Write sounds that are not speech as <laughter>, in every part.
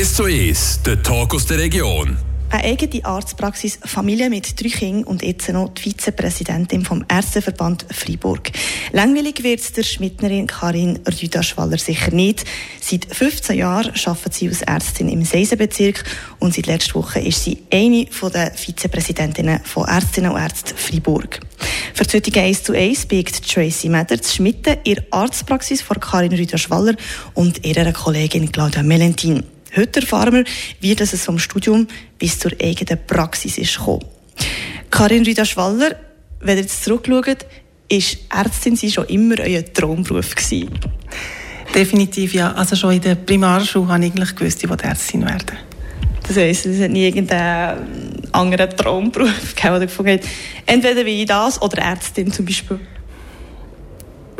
1 zu 1, der Talk aus der Region. Eine eigene Arztpraxis, Familie mit drei Kindern und jetzt noch die Vizepräsidentin vom Ärzteverband Freiburg. Langweilig wird es der Schmidtnerin Karin Rüdaschwaller sicher nicht. Seit 15 Jahren arbeitet sie als Ärztin im Seisenbezirk und seit letzter Woche ist sie eine der Vizepräsidentinnen von Ärztinnen und Ärzten Freiburg. Für die heutige 1 zu 1 biegt Tracy Madders Schmitten ihre Arztpraxis von Karin Rüdaschwaller und ihrer Kollegin Claudia Melentin. Heute erfahren wir, wie das es vom Studium bis zur eigenen Praxis ist gekommen. Karin Rüda-Schwaller, wenn ihr jetzt zurückschaut, ist Ärztin sie schon immer euer Traumberuf gewesen? Definitiv ja. Also schon in der Primarschule habe ich eigentlich gewusst, ich wollte Ärztin werden. Das heisst, es hat nie irgendeinen anderen Traumberuf <laughs> gegeben, der gefunden hat, entweder wie das oder Ärztin zum Beispiel?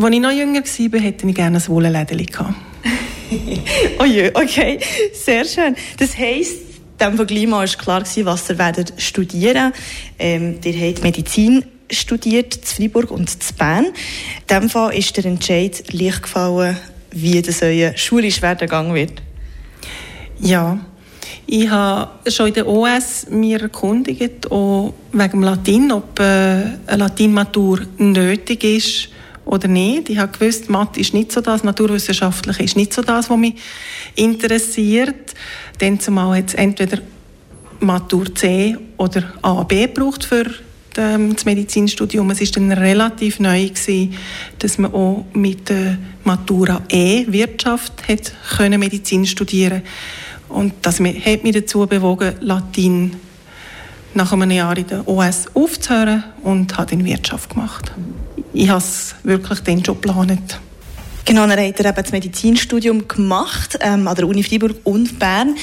Als ich noch jünger war, hätte ich gerne ein Wohlenlädchen gehabt. <laughs> <laughs> oh je, okay, sehr schön. Das heisst, dem von Klima war klar, was ihr werdet studieren ähm, Ihr habt Medizin studiert in Freiburg und in Bern. In diesem Fall ist der Entscheid leicht gefallen, wie das euer schulisch Werdegang wird. Ja, ich habe schon in der OS mir erkundigt, auch wegen dem Latin, ob äh, eine Latinmatur nötig ist oder nicht. Ich habe gewusst, Mathe ist nicht so das, naturwissenschaftlich ist nicht so das, was mich interessiert. Dann zumal hat es entweder Matur C oder A, B gebraucht für ähm, das Medizinstudium. Es war dann relativ neu, gewesen, dass man auch mit der Matura E Wirtschaft hat können Medizin studieren Und das hat mich dazu bewogen, Latin nach einem Jahr in der OS aufzuhören und habe dann Wirtschaft gemacht ich habe es wirklich dann schon geplant. Genau, dann hat er eben das Medizinstudium gemacht ähm, an der Uni Freiburg und Bern.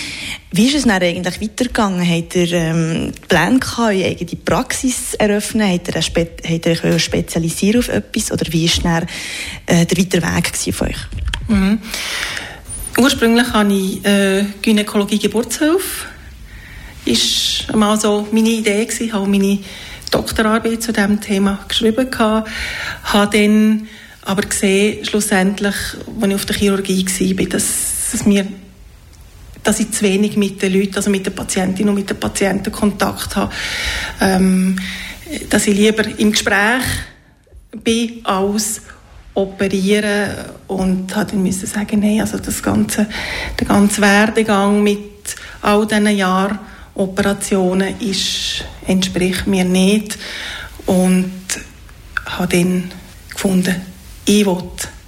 Wie ist es dann eigentlich weitergegangen? Hat er ähm, Pläne gehabt, eine eigene Praxis eröffnen? Hat er, Spe hat er spezialisieren auf etwas? Oder wie war dann äh, der weitere Weg von euch? Mhm. Ursprünglich habe ich äh, Gynäkologie Geburtshilfe. Das war mal so meine Idee, gewesen, auch meine Doktorarbeit zu diesem Thema geschrieben. Gehabt. Habe dann aber gesehen, schlussendlich, als ich auf der Chirurgie war, dass, dass, mir, dass ich zu wenig mit den Leuten, also mit den Patientinnen und mit den Patienten Kontakt habe. Ähm, dass ich lieber im Gespräch bin als operieren und habe dann müssen sagen, nein, also das ganze, der ganze Werdegang mit all diesen Jahren Operationen ist, entspricht mir nicht. Und habe dann gefunden, ich will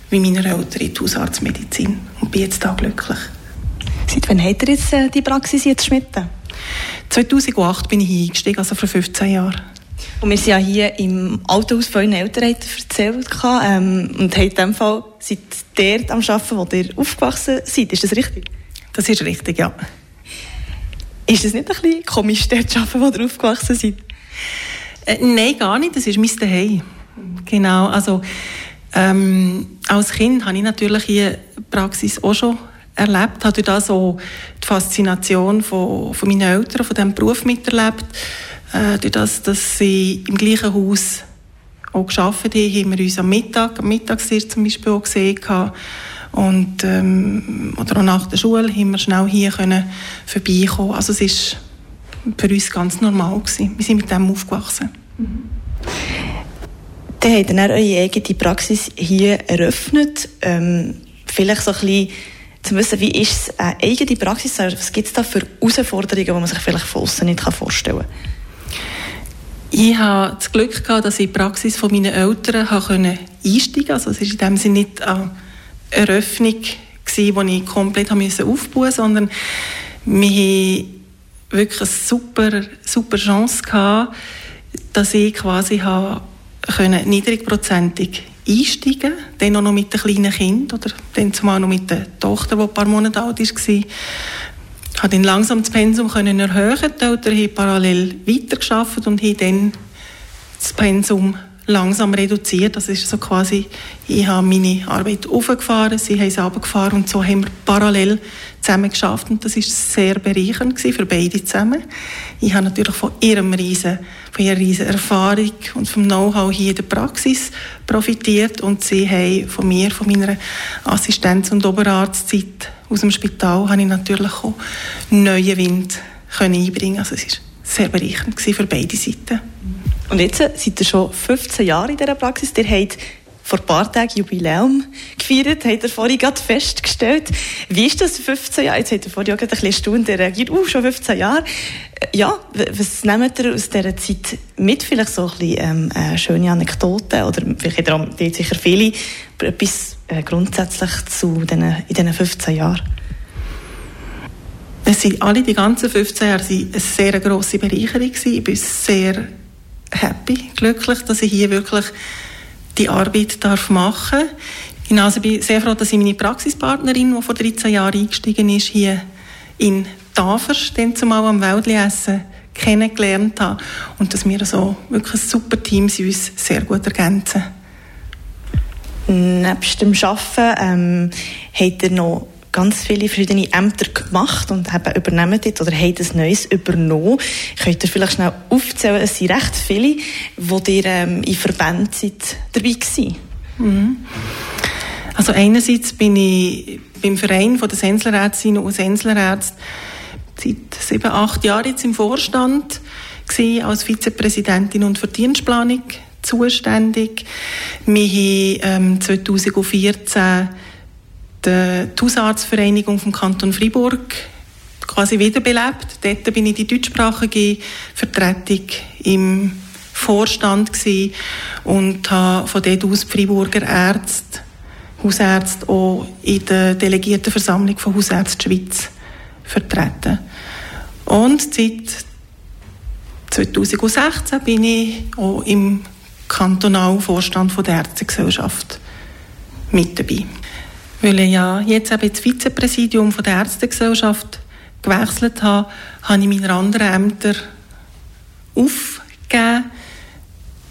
wie meine Eltern in die Hausarztmedizin und bin jetzt da glücklich. Seit wann hat er jetzt äh, die Praxis jetzt schmitten? 2008 bin ich eingestiegen, also vor 15 Jahren. Und wir sind ja hier im Autohaus von euren Eltern erzählt ähm, und haben in dem Fall seid dort am Arbeiten, wo ihr aufgewachsen seid. Ist das richtig? Das ist richtig, ja. Ist das nicht ein bisschen komisch, dort zu arbeiten, wo ihr aufgewachsen seid? Äh, nein, gar nicht. Das ist mein Zuhause. Genau. Also, ähm, als Kind habe ich natürlich hier Praxis auch schon erlebt, habe da so die Faszination von, von meinen Eltern, von diesem Beruf miterlebt. Äh, durch das, dass sie im gleichen Haus auch gearbeitet haben, haben wir uns am Mittag, am Mittagstisch zum Beispiel auch gesehen. Und, ähm, oder auch nach der Schule haben wir schnell hier können vorbeikommen. Also es ist für uns ganz normal gewesen. Wir sind mit dem aufgewachsen. Mhm. Dann habt ihr eure eigene Praxis hier eröffnet. Ähm, vielleicht so ein bisschen zu wissen, wie ist es eine eigene Praxis? Was gibt es da für Herausforderungen, die man sich vielleicht von außen nicht vorstellen kann? Ich hatte das Glück, gehabt, dass ich die Praxis von meinen Eltern einsteigen konnte. Also es ist in dem Sinne nicht eine Eröffnung, die ich komplett aufbauen musste, sondern wir hatten wirklich eine super, super Chance, gehabt, dass ich quasi können, niedrigprozentig einsteigen konnte. Dann auch noch mit den kleinen Kindern oder dann zumal noch mit der Tochter, die ein paar Monate alt war. Ich konnte dann langsam das Pensum erhöhen. Die Eltern haben parallel weitergearbeitet und haben dann das Pensum langsam reduziert. Das ist so quasi, ich habe meine Arbeit aufgefahren, sie haben sie runtergefahren und so haben wir parallel zusammen geschafft und das ist sehr bereichernd für beide zusammen. Ich habe natürlich von ihrem riesen, von ihrer riesen Erfahrung und vom Know-how hier in der Praxis profitiert und sie haben von mir, von meiner Assistenz- und Oberarztzeit aus dem Spital, habe ich natürlich auch neuen Wind können einbringen. Also es ist sehr bereichernd für beide Seiten. Und jetzt seid ihr schon 15 Jahre in dieser Praxis. Ihr habt vor ein paar Tagen Jubiläum gefeiert, habt ihr vorhin gerade festgestellt. Wie ist das 15 Jahre? Jetzt habt ihr vorhin auch ein bisschen Stunden reagiert. Uh, schon 15 Jahre. Ja, was nehmt ihr aus dieser Zeit mit? Vielleicht so ein bisschen ähm, schöne Anekdoten oder vielleicht haben sicher viele etwas äh, grundsätzlich zu diesen, in diesen 15 Jahren. Es sind alle die ganzen 15 Jahre eine sehr grosse Bereicherung gewesen. Ich bin sehr happy, glücklich, dass ich hier wirklich die Arbeit darf machen darf. Ich also bin sehr froh, dass ich meine Praxispartnerin, die vor 13 Jahren eingestiegen ist, hier in Tafers, dann zumal am Wäldli-Essen, kennengelernt habe und dass wir so wirklich ein super Team sind, uns sehr gut ergänzen. Nebst dem Arbeiten ähm, hat er noch ganz viele verschiedene Ämter gemacht und haben übernehmen dort oder haben ein Neues übernommen. Könnt ihr vielleicht schnell aufzählen, es sind recht viele, die ihr ähm, in Verbänden seid, dabei waren? Mhm. Also einerseits bin ich beim Verein der Senslerärztinnen und Senslerärzte seit sieben, acht Jahren jetzt im Vorstand gewesen, als Vizepräsidentin und für Dienstplanung zuständig. Wir haben ähm, 2014 die Hausarztvereinigung vom Kanton Fribourg quasi wiederbelebt. Dort bin ich die deutschsprachige Vertretung im Vorstand und habe von dort aus die Friburger Ärzte, Hausärzte auch in der Delegiertenversammlung von Hausärzte Schweiz vertreten. Und seit 2016 bin ich auch im kantonalen Vorstand der Ärztegesellschaft mit dabei. Weil ich ja jetzt eben das Vizepräsidium von der Ärztegesellschaft gewechselt habe, habe ich meine anderen Ämter aufgegeben,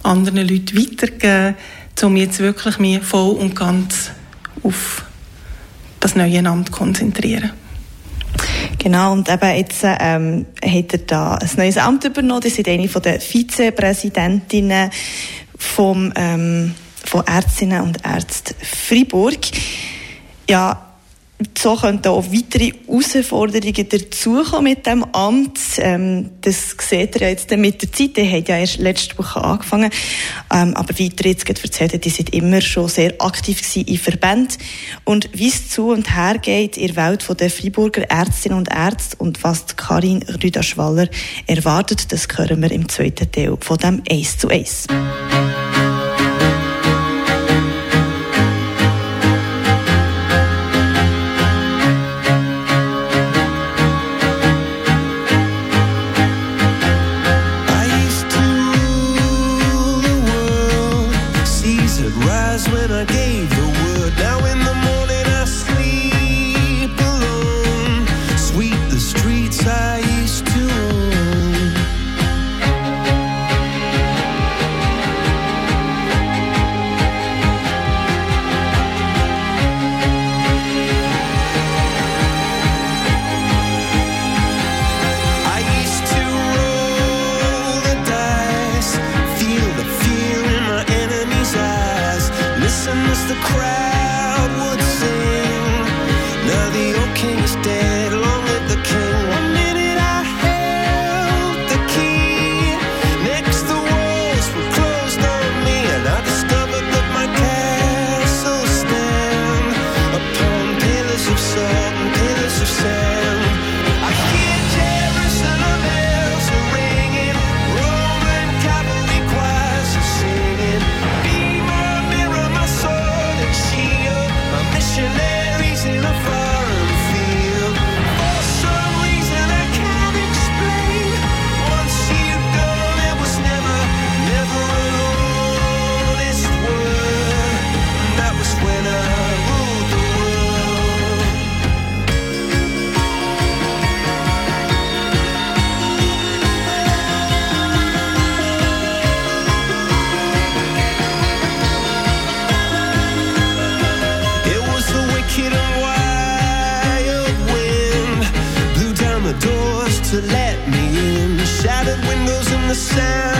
anderen Leuten weitergegeben, um jetzt wirklich mich voll und ganz auf das neue Amt zu konzentrieren. Genau, und eben jetzt ähm, hat er da ein neues Amt übernommen. Sie sind eine der Vizepräsidentinnen vom, ähm, von Ärztinnen und Ärzten Freiburg ja, so könnten auch weitere Herausforderungen dazukommen mit dem Amt. Ähm, das seht ihr ja jetzt mit der Zeit. Die hat ja erst letzte Woche angefangen. Ähm, aber wie ihr jetzt gerade erzählt habt, die sind immer schon sehr aktiv in Verbänden. Und wie es zu und her geht in der Welt der Freiburger Ärztinnen und Ärzte und was Karin Rüder-Schwaller erwartet, das hören wir im zweiten Teil von dem Ace zu Ace. miss the crowd. myself.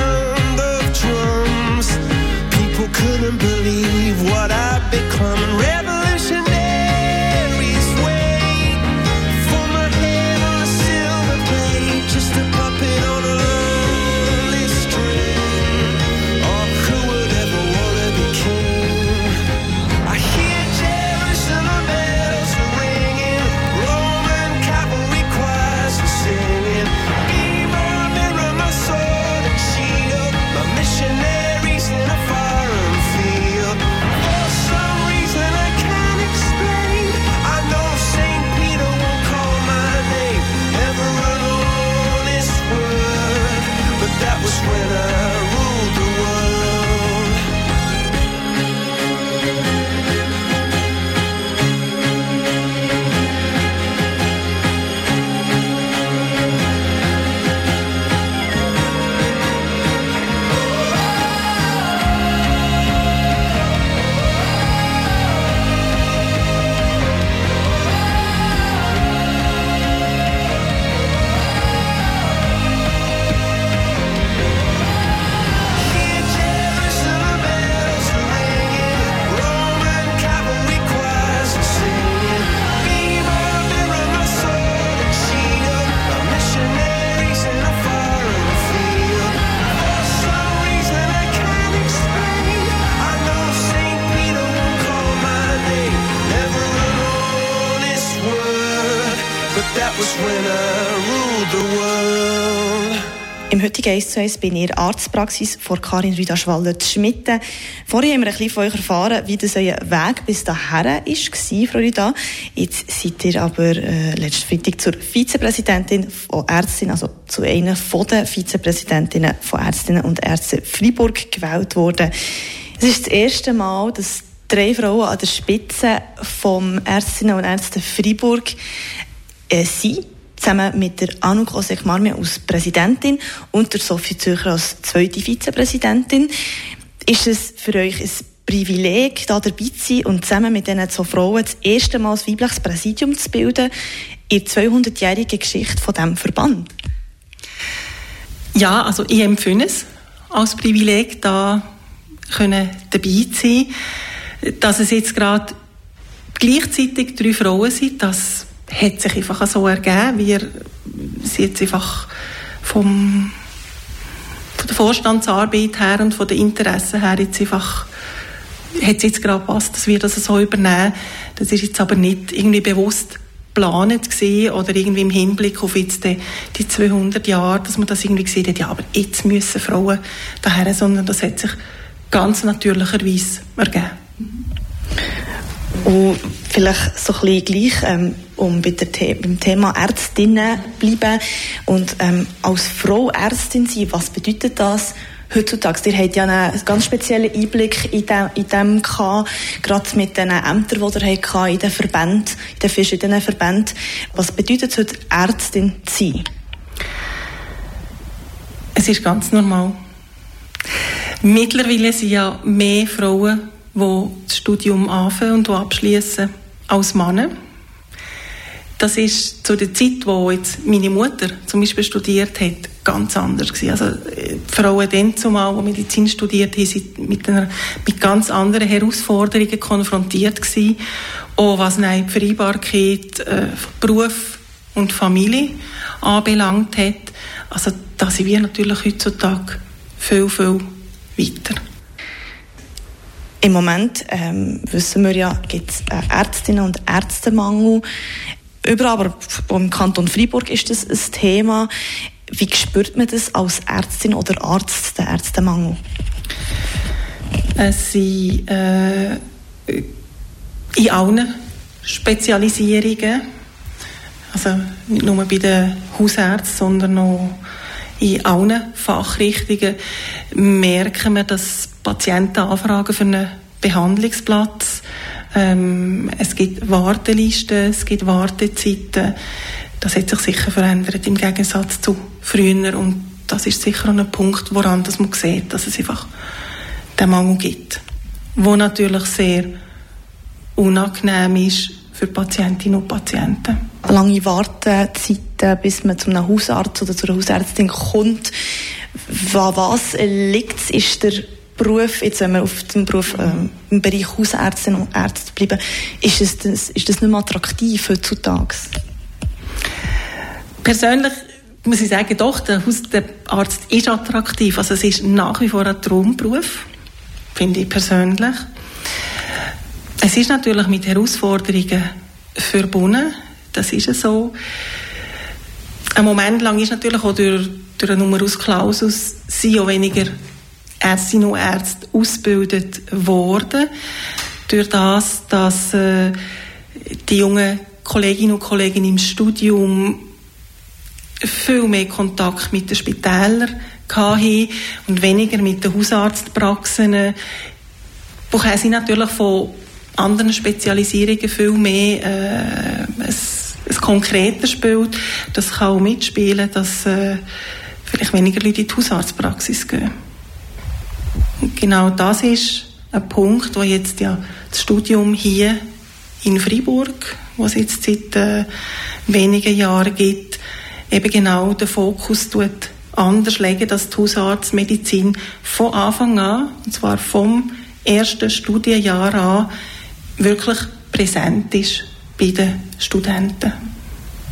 Heutigen 1 zu 1 bin ich in der Arztpraxis von Karin Rüda-Schwaller Schmitten. Vorher haben wir ein bisschen von euch erfahren, wie das euer Weg bis dahin war, Frau Rüda. Jetzt seid ihr aber äh, letzten Freitag zur Vizepräsidentin von Ärztinnen, also zu einer von den Vizepräsidentinnen von Ärztinnen und Ärzten Freiburg gewählt worden. Es ist das erste Mal, dass drei Frauen an der Spitze vom Ärztinnen und Ärzten Freiburg äh, sind zusammen mit der Anouk Osek-Marme als Präsidentin und der Sophie Zürcher als zweite Vizepräsidentin. Ist es für euch ein Privileg, da dabei zu sein und zusammen mit diesen zwei Frauen das erste Mal ein weibliches Präsidium zu bilden in der 200-jährigen Geschichte von diesem Verband? Ja, also ich empfinde es als Privileg, da können dabei zu sein. Dass es jetzt gerade gleichzeitig drei Frauen sind, das hat sich einfach so ergeben. Wir sind jetzt einfach vom, von der Vorstandsarbeit her und von den Interessen her jetzt einfach hat es jetzt gerade gepasst, dass wir das so übernehmen. Das ist jetzt aber nicht irgendwie bewusst geplant oder irgendwie im Hinblick auf jetzt die, die 200 Jahre, dass man das irgendwie gesehen hat, ja, aber jetzt müssen Frauen daher, sondern das hat sich ganz natürlicherweise ergeben. Und vielleicht so ein bisschen gleich, ähm, um bei der The beim Thema Ärztinnen bleiben und ähm, als Frau Ärztin sein, was bedeutet das heutzutage? Ihr habt ja einen ganz speziellen Einblick in dem, in dem gehabt, gerade mit den Ämtern, die ihr habt, in den Verbänden, in den verschiedenen Verbänden. Was bedeutet es heute, Ärztin zu sein? Es ist ganz normal. Mittlerweile sind ja mehr Frauen, die das Studium anfangen und abschließen, als Männer. Das ist zu der Zeit, wo jetzt meine Mutter zum Beispiel studiert hat, ganz anders gewesen. Also äh, die Frauen dann zumal, die Medizin studiert haben, sind mit, einer, mit ganz anderen Herausforderungen konfrontiert gewesen. Auch was die Vereinbarkeit äh, Beruf und Familie anbelangt hat. Also da sind wir natürlich heutzutage viel, viel weiter. Im Moment ähm, wissen wir ja, gibt es äh, Ärztinnen und Ärztemangel. Überall, aber im Kanton Freiburg ist das ein Thema. Wie spürt man das als Ärztin oder Arzt, den Ärztemangel? Es sind äh, in allen Spezialisierungen, also nicht nur bei den Hausärzten, sondern auch in allen Fachrichtungen, merken wir, dass Patienten anfragen für einen Behandlungsplatz. Ähm, es gibt Wartelisten, es gibt Wartezeiten. Das hat sich sicher verändert im Gegensatz zu früher und das ist sicher ein Punkt, woran dass man sieht, dass es einfach den Mangel gibt. Wo natürlich sehr unangenehm ist für Patientinnen und Patienten. Lange Wartezeiten, bis man zu einem Hausarzt oder zu einer Hausärztin kommt. Wa- Was liegt es? Ist der Beruf, jetzt wenn wir auf dem Beruf ähm, im Bereich Hausärztin und Ärzte bleiben, ist, es ist das nicht mehr attraktiv heutzutage? Persönlich muss ich sagen, doch, der, Haus, der Arzt ist attraktiv. Also es ist nach wie vor ein Traumberuf, finde ich persönlich. Es ist natürlich mit Herausforderungen verbunden, das ist so. Ein Moment lang ist natürlich auch durch, durch einen Numerus Clausus sind auch weniger Ärztinnen und Ärzte ausgebildet worden. Durch das, dass äh, die jungen Kolleginnen und Kollegen im Studium viel mehr Kontakt mit den Spitälern hatten und weniger mit den Hausarztpraxen. Woher sie natürlich von anderen Spezialisierungen viel mehr äh, es, es konkreter spielt. Das kann auch mitspielen, dass äh, vielleicht weniger Leute in die Hausarztpraxis gehen. Genau das ist ein Punkt, wo jetzt ja das Studium hier in Freiburg, was es jetzt seit äh, wenigen Jahren gibt, eben genau den Fokus tut anders legen, dass die Hausarztmedizin von Anfang an, und zwar vom ersten Studienjahr an, wirklich präsent ist bei den Studenten,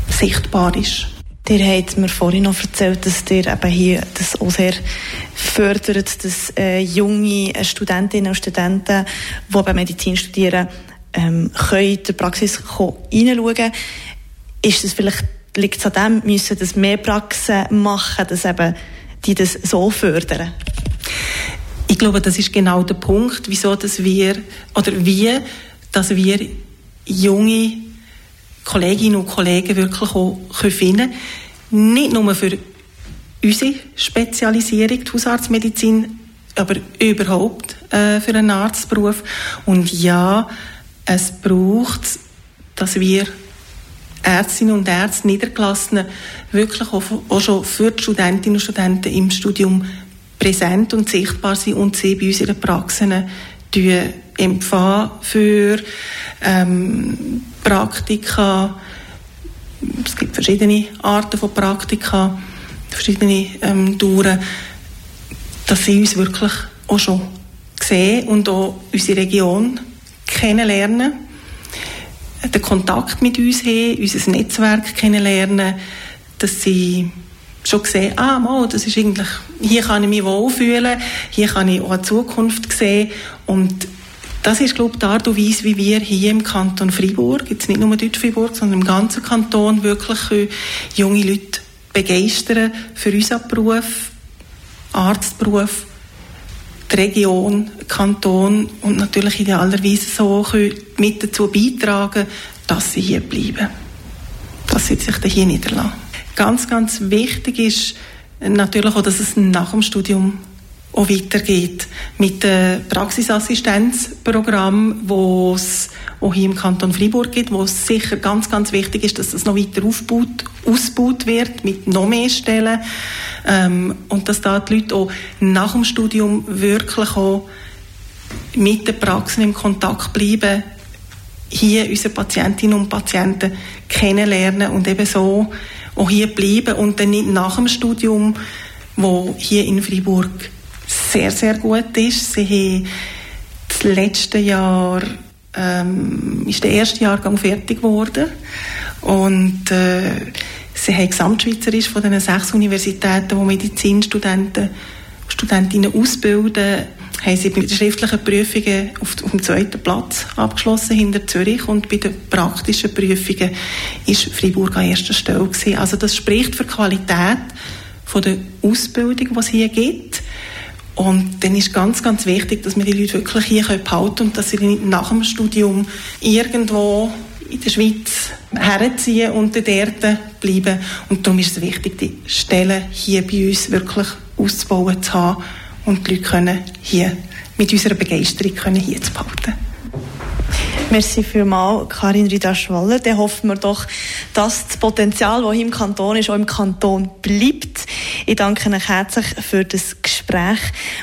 sichtbar ist. Ihr habt mir vorhin noch erzählt, dass ihr eben hier das auch sehr fördert, dass äh, junge äh, Studentinnen und Studenten, die bei Medizin studieren, ähm, können in der Praxis kommen, reinschauen. Ist das vielleicht, liegt es an dem, müssen das mehr Praxen machen, dass eben die das so fördern? Ich glaube, das ist genau der Punkt, wieso dass wir, oder wie, dass wir junge Kolleginnen und Kollegen wirklich auch finden können. Nicht nur für unsere Spezialisierung, die Hausarztmedizin, aber überhaupt äh, für einen Arztberuf. Und ja, es braucht, dass wir Ärztinnen und Ärzte, Niedergelassene, wirklich auch, auch schon für die Studentinnen und Studenten im Studium präsent und sichtbar sind und sie bei uns in den Praxen empfangen für ähm, Praktika. Es gibt verschiedene Arten von Praktika, verschiedene ähm, Touren, dass sie uns wirklich auch schon sehen und auch unsere Region kennenlernen, den Kontakt mit uns haben, unser Netzwerk kennenlernen, dass sie schon sehen, ah, mal, das ist eigentlich, hier kann ich mich wohlfühlen, hier kann ich auch eine Zukunft sehen und das ist, glaube ich, die Art und Weise, wie wir hier im Kanton Freiburg, jetzt nicht nur Deutsch-Freiburg, sondern im ganzen Kanton wirklich können junge Leute begeistern für unseren Beruf, Arztberuf, die Region, Kanton und natürlich idealerweise so können mit dazu beitragen, dass sie hier bleiben, dass sie sich hier niederlassen. Ganz, ganz wichtig ist natürlich auch, dass es nach dem Studium auch weitergeht mit dem Praxisassistenzprogramm, wo es auch hier im Kanton Freiburg gibt, wo es sicher ganz, ganz wichtig ist, dass das noch weiter aufbaut, ausgebaut wird mit noch mehr Stellen ähm, und dass da die Leute auch nach dem Studium wirklich auch mit den Praxen im Kontakt bleiben, hier unsere Patientinnen und Patienten kennenlernen und eben so auch hier bleiben und dann nicht nach dem Studium, wo hier in Freiburg sehr, sehr gut ist. Sie haben das letzte Jahr ähm, ist der erste Jahrgang fertig geworden und äh, sie haben gesamtschweizerisch von den sechs Universitäten, die Medizinstudenten Studentinnen ausbilden, haben sie bei den schriftlichen Prüfungen auf, dem zweiten Platz abgeschlossen hinter Zürich und bei den praktischen Prüfungen ist Freiburg an erster Stelle gewesen. Also das spricht für die Qualität von der Ausbildung, die es hier gibt. Und dann ist ganz, ganz wichtig, dass wir die Leute wirklich hier behalten können und dass sie nicht nach dem Studium irgendwo in der Schweiz herziehen und dort bleiben. Und darum ist es wichtig, die Stellen hier bei uns wirklich auszubauen zu haben und die Leute können hier mit unserer Begeisterung können hier zu behalten. Merci vielmals, Karin Rida-Schwaller. Dann hoffen wir doch, dass das Potenzial, das hier im Kanton ist, auch im Kanton bleibt. Ich danke Ihnen herzlich für das Gespräch.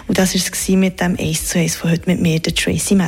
Und das war es mit dem 1 zu 1 von heute mit mir, der Tracy Mann.